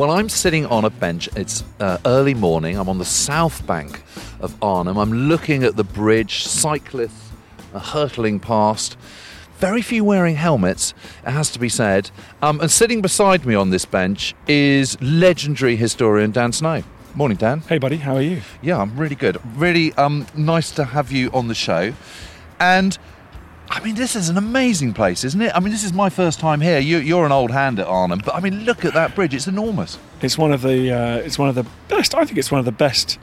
Well, I'm sitting on a bench. It's uh, early morning. I'm on the south bank of Arnhem. I'm looking at the bridge, cyclists are hurtling past. Very few wearing helmets, it has to be said. Um, and sitting beside me on this bench is legendary historian Dan Snow. Morning, Dan. Hey, buddy, how are you? Yeah, I'm really good. Really um, nice to have you on the show. And I mean, this is an amazing place, isn't it? I mean, this is my first time here. You, are an old hand at Arnhem, but I mean, look at that bridge. It's enormous. It's one of the. Uh, it's one of the best. I think it's one of the best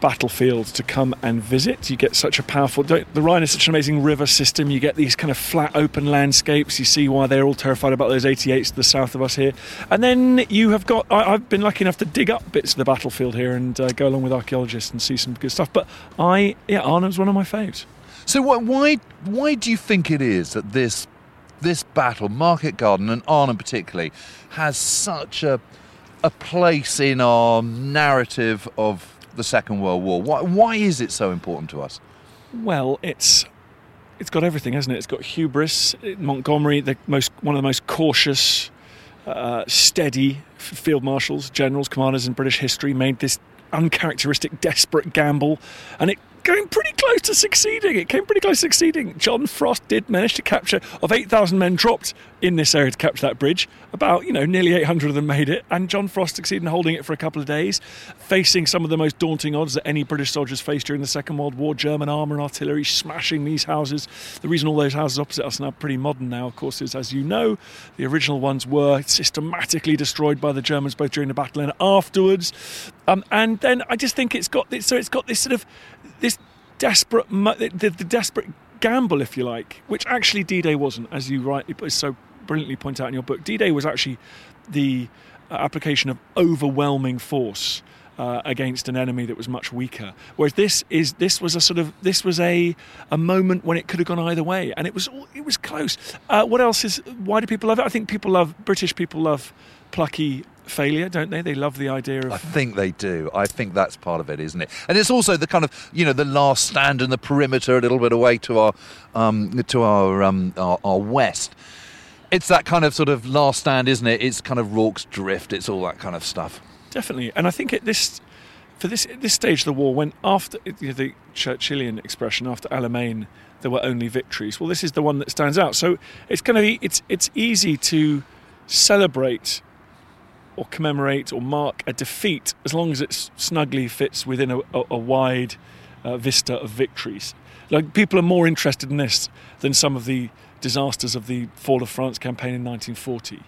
battlefields to come and visit. You get such a powerful. The Rhine is such an amazing river system. You get these kind of flat, open landscapes. You see why they're all terrified about those 88s to the south of us here. And then you have got. I, have been lucky enough to dig up bits of the battlefield here and uh, go along with archaeologists and see some good stuff. But I, yeah, Arnhem's one of my faves. So why why do you think it is that this this battle, Market Garden and Arnhem particularly, has such a a place in our narrative of the Second World War? Why why is it so important to us? Well, it's it's got everything, hasn't it? It's got hubris. Montgomery, the most one of the most cautious, uh, steady field marshals, generals, commanders in British history, made this uncharacteristic, desperate gamble, and it came pretty close to succeeding. It came pretty close to succeeding. John Frost did manage to capture, of 8,000 men dropped in this area to capture that bridge, about, you know, nearly 800 of them made it. And John Frost succeeded in holding it for a couple of days, facing some of the most daunting odds that any British soldiers faced during the Second World War. German armour and artillery smashing these houses. The reason all those houses opposite us are now pretty modern now, of course, is as you know, the original ones were systematically destroyed by the Germans both during the battle and afterwards. Um, and then I just think it's got this, so it's got this sort of this desperate, the, the desperate gamble, if you like, which actually D-Day wasn't, as you rightly so brilliantly point out in your book. D-Day was actually the uh, application of overwhelming force. Uh, against an enemy that was much weaker. Whereas this is this was a sort of this was a a moment when it could have gone either way, and it was it was close. Uh, what else is? Why do people love it? I think people love British people love plucky failure, don't they? They love the idea of. I think they do. I think that's part of it, isn't it? And it's also the kind of you know the last stand in the perimeter, a little bit away to our um, to our, um, our, our west. It's that kind of sort of last stand, isn't it? It's kind of Rorke's Drift. It's all that kind of stuff. Definitely, and I think at this for this this stage of the war, when after you know, the Churchillian expression after Alamein, there were only victories. Well, this is the one that stands out. So it's kind of it's it's easy to celebrate or commemorate or mark a defeat as long as it snugly fits within a, a, a wide uh, vista of victories. Like people are more interested in this than some of the disasters of the fall of France campaign in 1940.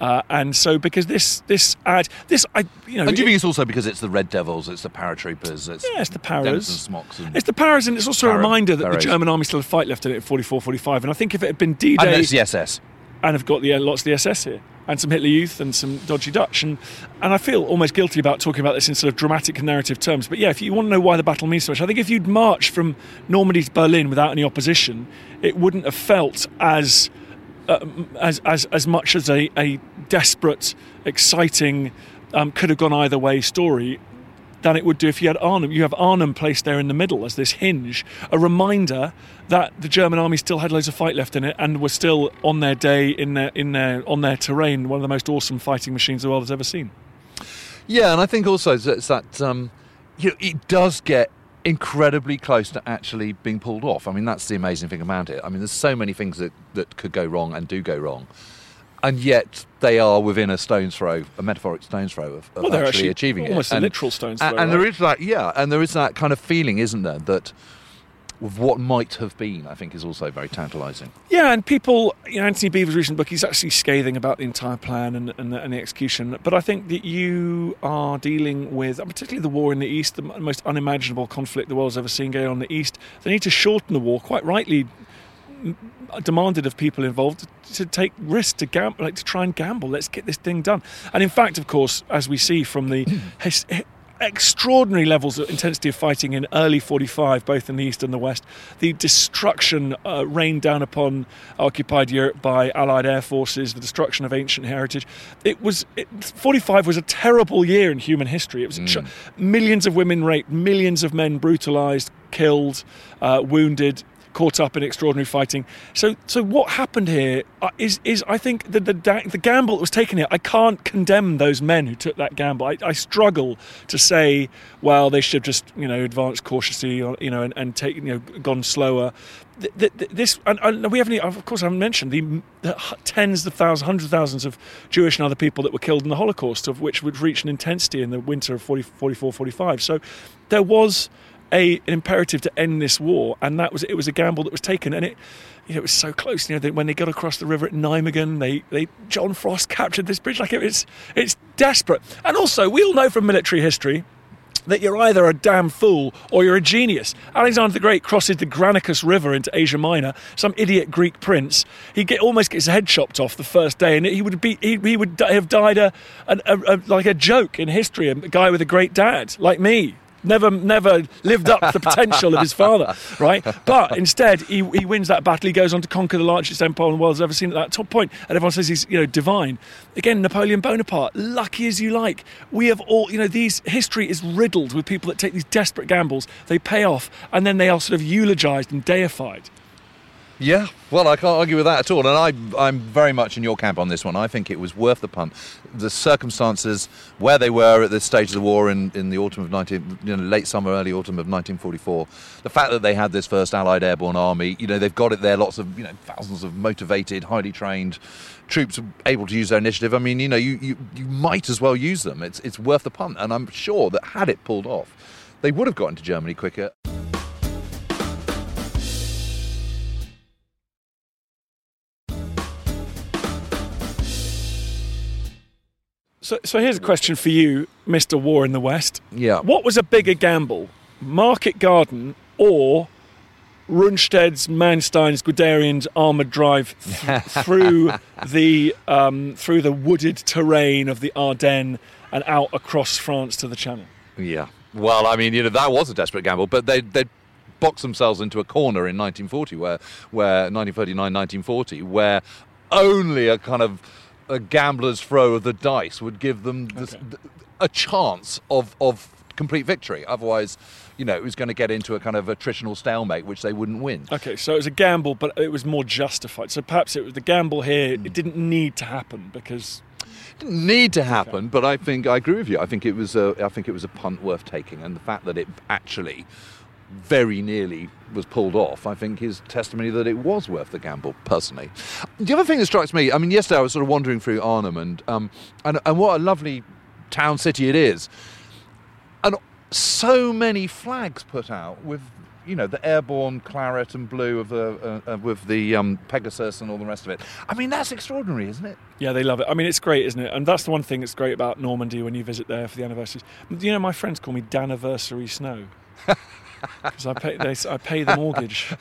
Uh, and so, because this this ad this I you know, and do you think it's also because it's the Red Devils, it's the paratroopers, it's yeah, it's the paras, smocks, and it's the paras, and it's also para, a reminder that the German army still had fight left in it in 44, 45. And I think if it had been D-Day, and it's the SS, and have got the lots of the SS here and some Hitler Youth and some dodgy Dutch. And, and I feel almost guilty about talking about this in sort of dramatic narrative terms. But yeah, if you want to know why the battle means so much, I think if you'd marched from Normandy to Berlin without any opposition, it wouldn't have felt as uh, as, as as much as a, a desperate, exciting, um, could have gone either way story than it would do if you had Arnhem. You have Arnhem placed there in the middle as this hinge, a reminder that the German army still had loads of fight left in it and were still on their day in their in their on their terrain, one of the most awesome fighting machines the world has ever seen. Yeah, and I think also it's that um, you know, it does get incredibly close to actually being pulled off. I mean, that's the amazing thing about it. I mean, there's so many things that, that could go wrong and do go wrong and yet they are within a stone's throw, a metaphoric stone's throw of, of well, actually, actually, achieving almost it. Almost a literal stone's throw. And, and right? there is that, yeah, and there is that kind of feeling, isn't there, that what might have been, I think, is also very tantalising. Yeah, and people, you know, Antony Beevor's recent book, he's actually scathing about the entire plan and, and, the, and the execution. But I think that you are dealing with, particularly the war in the East, the most unimaginable conflict the world's ever seen going on in the East. They need to shorten the war, quite rightly demanded of people involved to take risks to gamble, like to try and gamble. Let's get this thing done. And in fact, of course, as we see from the his, extraordinary levels of intensity of fighting in early 45, both in the east and the west. The destruction uh, rained down upon occupied Europe by Allied air forces, the destruction of ancient heritage. It was it, 45 was a terrible year in human history. It was mm. millions of women raped, millions of men brutalized, killed, uh, wounded caught up in extraordinary fighting. So, so what happened here uh, is, is I think the, the, the gamble that was taken here. I can't condemn those men who took that gamble. I, I struggle to say, well, they should have just you know advanced cautiously, or, you know, and, and take you know gone slower. This and, and we haven't, of course, I haven't mentioned the, the, tens of thousands, hundreds of thousands of Jewish and other people that were killed in the Holocaust, of which would reach an intensity in the winter of 40, 44, 45. So there was a an imperative to end this war, and that was it was a gamble that was taken, and it you know it was so close. You know when they got across the river at Nijmegen, they they John Frost captured this bridge like it, it's it's desperate, and also we all know from military history that you're either a damn fool or you're a genius. Alexander the Great crosses the Granicus River into Asia Minor. Some idiot Greek prince, he get, almost gets his head chopped off the first day, and he would be he, he would have died a, a, a, like a joke in history. A guy with a great dad, like me never never lived up to the potential of his father, right? But instead, he, he wins that battle. He goes on to conquer the largest empire the world world's ever seen at that top point, and everyone says he's you know divine. Again, Napoleon Bonaparte, lucky as you like. We have all you know. These history is riddled with people that take these desperate gambles. They pay off, and then they are sort of eulogized and deified. Yeah, well, I can't argue with that at all, and I, I'm very much in your camp on this one. I think it was worth the punt. The circumstances where they were at this stage of the war in, in the autumn of 19, you know, late summer, early autumn of 1944, the fact that they had this first Allied airborne army, you know, they've got it there, lots of, you know, thousands of motivated, highly trained troops able to use their initiative. I mean, you know, you, you, you might as well use them. It's, it's worth the punt, and I'm sure that had it pulled off, they would have gotten to Germany quicker. So, so here's a question for you, Mr. War in the West. Yeah. What was a bigger gamble, Market Garden or Rundstedt's, Manstein's, Guderian's armoured drive th- through the um, through the wooded terrain of the Ardennes and out across France to the Channel? Yeah. Well, I mean, you know, that was a desperate gamble, but they they boxed themselves into a corner in 1940, where where 1939, 1940, where only a kind of a gambler's throw of the dice would give them okay. a chance of, of complete victory. Otherwise, you know, it was going to get into a kind of attritional stalemate, which they wouldn't win. Okay, so it was a gamble, but it was more justified. So perhaps it was the gamble here. Mm. It didn't need to happen because it didn't need to happen. Okay. But I think I agree with you. I think it was a, I think it was a punt worth taking, and the fact that it actually very nearly was pulled off, I think is testimony that it was worth the gamble, personally. The other thing that strikes me, I mean, yesterday I was sort of wandering through Arnhem and, um, and, and what a lovely town city it is. And so many flags put out with you know the airborne claret and blue of the uh, uh, with the um, Pegasus and all the rest of it. I mean that's extraordinary, isn't it? Yeah, they love it. I mean it's great, isn't it? And that's the one thing that's great about Normandy when you visit there for the anniversaries. You know, my friends call me Daniversary Snow. because I pay they, I pay the mortgage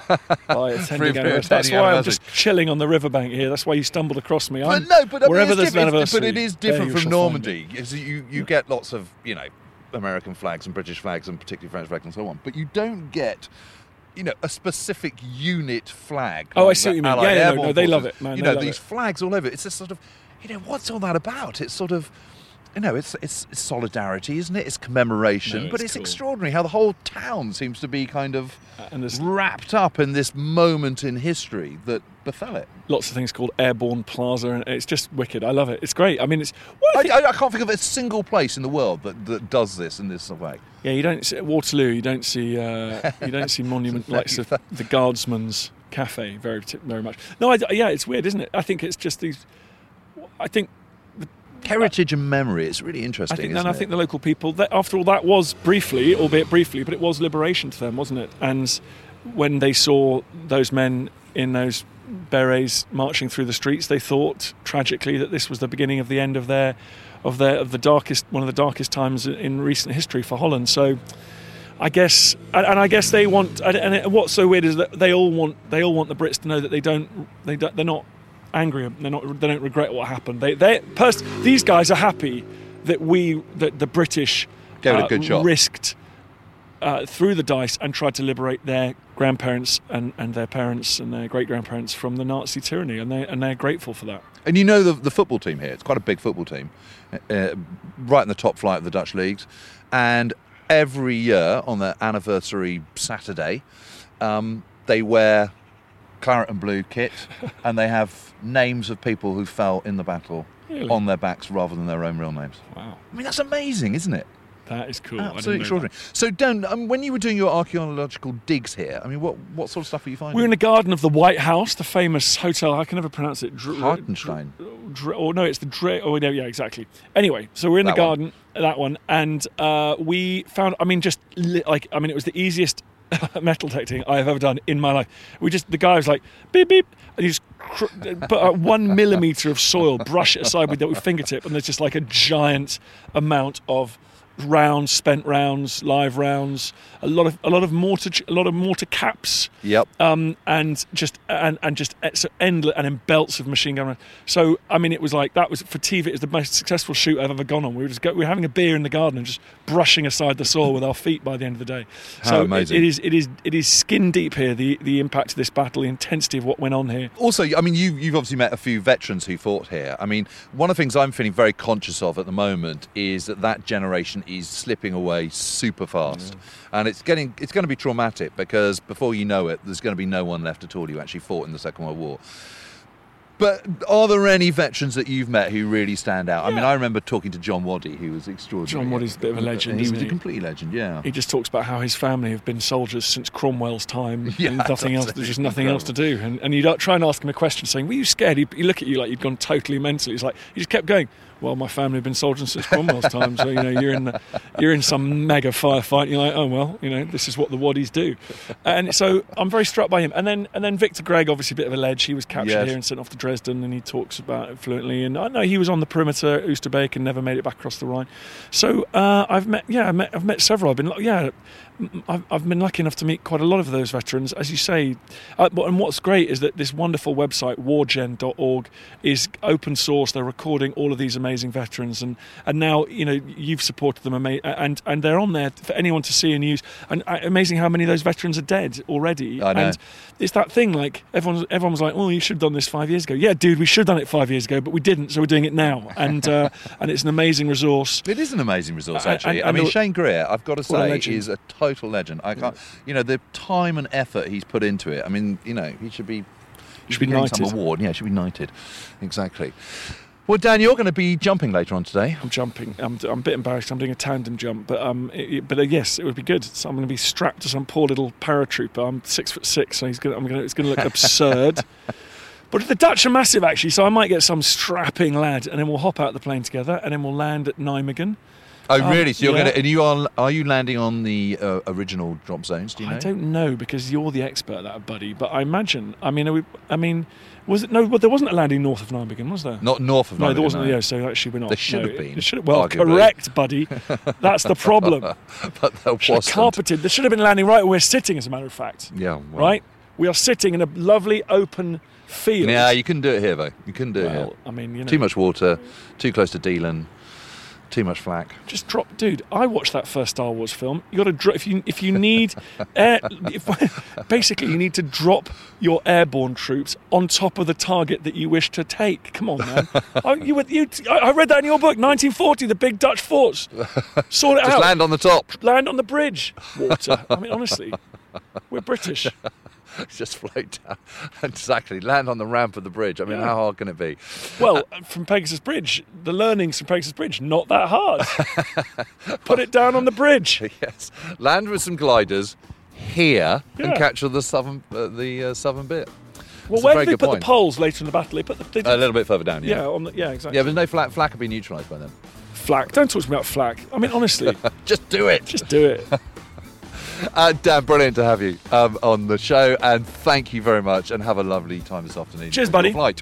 by attending That's why I'm just chilling on the riverbank here. That's why you stumbled across me. I'm, but no, but I mean, wherever there's an anniversary, but it is different from Normandy. You you get lots of you know American flags and British flags and particularly French flags and so on, but you don't get you know, a specific unit flag. Oh, I see what you mean. Yeah, yeah no, no, they love it, man. You know, these it. flags all over. It's a sort of, you know, what's all that about? It's sort of, you know, it's, it's, it's solidarity, isn't it? It's commemoration, no, but it's cool. extraordinary how the whole town seems to be kind of uh, wrapped up in this moment in history that befell it. Lots of things called Airborne Plaza, and it's just wicked. I love it. It's great. I mean, it's. I, I, I, can't think of a single place in the world that, that does this in this way. Yeah, you don't see Waterloo. You don't see uh, you don't see monument like the, the Guardsman's Cafe very very much. No, I, yeah, it's weird, isn't it? I think it's just these. I think heritage and memory. It's really interesting. I think, and I think the local people, that, after all, that was briefly, albeit briefly, but it was liberation to them, wasn't it? And when they saw those men in those berets marching through the streets, they thought tragically that this was the beginning of the end of their, of their, of the darkest, one of the darkest times in recent history for Holland. So. I guess, and I guess they want. And what's so weird is that they all want. They all want the Brits to know that they don't. They don't, they're not angry. They're not. They don't regret what happened. They, they, pers- these guys are happy that we, that the British, Gave it a good shot. risked uh, threw the dice and tried to liberate their grandparents and, and their parents and their great grandparents from the Nazi tyranny, and they and they're grateful for that. And you know the, the football team here, it's quite a big football team, uh, right in the top flight of the Dutch leagues. And every year on their anniversary Saturday, um, they wear claret and blue kit and they have names of people who fell in the battle Really? on their backs rather than their own real names. Wow, I mean, that's amazing, isn't it? that is cool. Absolutely extraordinary. So, Dan, um, when you were doing your archaeological digs here, I mean, what, what sort of stuff were you finding? We're in the garden of the White House, the famous hotel. I can never pronounce it. Dr- Hartenstein. Dr- or no, it's the Dre. Oh, no, yeah, exactly. Anyway, so we're in That the one. garden, that one, and uh, we found. I mean, just li- like I mean, it was the easiest metal detecting I have ever done in my life. We just the guy was like beep beep, and he just cr- put one millimeter of soil, brush it aside with with fingertip, and there's just like a giant amount of rounds, spent rounds, live rounds, a lot of a lot of mortar, a lot of mortar caps Yep. um, and just and and just uh, so endless and in belts of machine gun. rounds. So I mean, it was like that was for TV. It was the most successful shoot I've ever gone on. We were just go, we were having a beer in the garden and just brushing aside the soil with our feet by the end of the day. How so it- amazing. it is it is it is skin deep here. The the impact of this battle, the intensity of what went on here. Also, I mean, you, you've obviously met a few veterans who fought here. I mean, one of the things I'm feeling very conscious of at the moment is that that generation is slipping away super fast, and it's getting it's going to be traumatic because before you know it, there's going to be no one left at all who actually fought in the Second World War. But are there any veterans that you've met who really stand out? I mean, I remember talking to John Waddy, who was extraordinary. John Waddy's a bit of a legend, He was a complete legend, yeah. He just talks about how his family have been soldiers since Cromwell's time. Yeah, nothing else. There's just nothing else to do. And, and you uh, try and ask him a question, saying, "Were you scared?" He, he look at you like you'd gone totally mental. He's like, he just kept going. Well, my family have been soldiers since Cromwell's time, so you know you're in the, you're in some mega firefight. You're like, oh well, you know this is what the Waddies do, and so I'm very struck by him. And then and then Victor Gregg, obviously a bit of a ledge. He was captured Yes. here and sent off to Dresden, and he talks about it fluently. And I know he was on the perimeter at Oosterbeek and never made it back across the Rhine. So uh, I've met, yeah, I've met, I've met several. I've been, yeah, I've, I've been lucky enough to meet quite a lot of those veterans, as you say. Uh, but, and what's great is that this wonderful website, wargen.org, is open source. They're recording all of these amazing veterans, and, and now you know you've supported them, ama- and and they're on there for anyone to see and use. And uh, amazing how many of those veterans are dead already. I know. And it's that thing like everyone's everyone's like, oh, you should have done this five years ago. Yeah, dude, we should have done it five years ago, but we didn't, so we're doing it now. And uh, and it's an amazing resource. It is an amazing resource, Uh, actually. and- I mean, Shane Greer, I've got to say, is a total legend. I can't, you know, the time and effort he's put into it. I mean, you know, he should be, he Should be getting some knighted. award. Yeah, should be knighted. Exactly. Well, Dan, you're going to be jumping later on today. I'm jumping. I'm, I'm a bit embarrassed. I'm doing a tandem jump, but um, it- but uh, yes, it would be good. So I'm going to be strapped to some poor little paratrooper. I'm six foot six, so he's going. to I'm going. to It's going to look absurd. But the Dutch are massive, actually. So I might get some strapping lad, and then we'll hop out the plane together, and then we'll land at Nijmegen. Oh, Um, really? So you're yeah. going to, and you are, are you landing on the uh, original drop zones? Do you know? I don't know because you're the expert, that buddy. But I imagine. I mean, are we, I mean, was it no? Well, there wasn't a landing north of Nijmegen, was there? Not north of No, Nijmegen, there wasn't. no. Yeah, so actually we're not. There should no, have been, It have. Well, arguably. correct, buddy. That's the problem. but there wasn't. carpeted. There should have been landing right where we're sitting, as a matter of fact. Yeah, well. Right? We are sitting in a lovely open field. Yeah, you couldn't do it here, though. You couldn't do it here. well, I mean, you know, Too much water, too close to Deelen, too much flak. Just drop, dude. I watched that first Star Wars film. You got to drop if you if you need, air, if, basically you need to drop your airborne troops on top of the target that you wish to take. Come on, man. I, you, you, I read that in your book, 1940, the big Dutch forts. Sort it Just out. land on the top. Land on the bridge. Water. I mean, honestly, we're British. Just float down. and Exactly. Land on the ramp of the bridge. I mean, Yeah. how hard can it be? Well, from Pegasus Bridge, the learnings from Pegasus Bridge, not that hard. Put it down on the bridge. yes. Land with some gliders here and Yeah. capture the southern, uh, the uh, southern bit. Well, where did they put point. the Poles later in the battle? They put the they did- A little bit further down, yeah. yeah, on the, yeah, exactly. Yeah, but no flak. Flak will be neutralised by then. flak. Don't talk to me about flak. I mean, honestly, Just do it. just do it. Uh, Dan, brilliant to have you um, on the show, and thank you very much, and have a lovely time this afternoon. Cheers, buddy. Flight.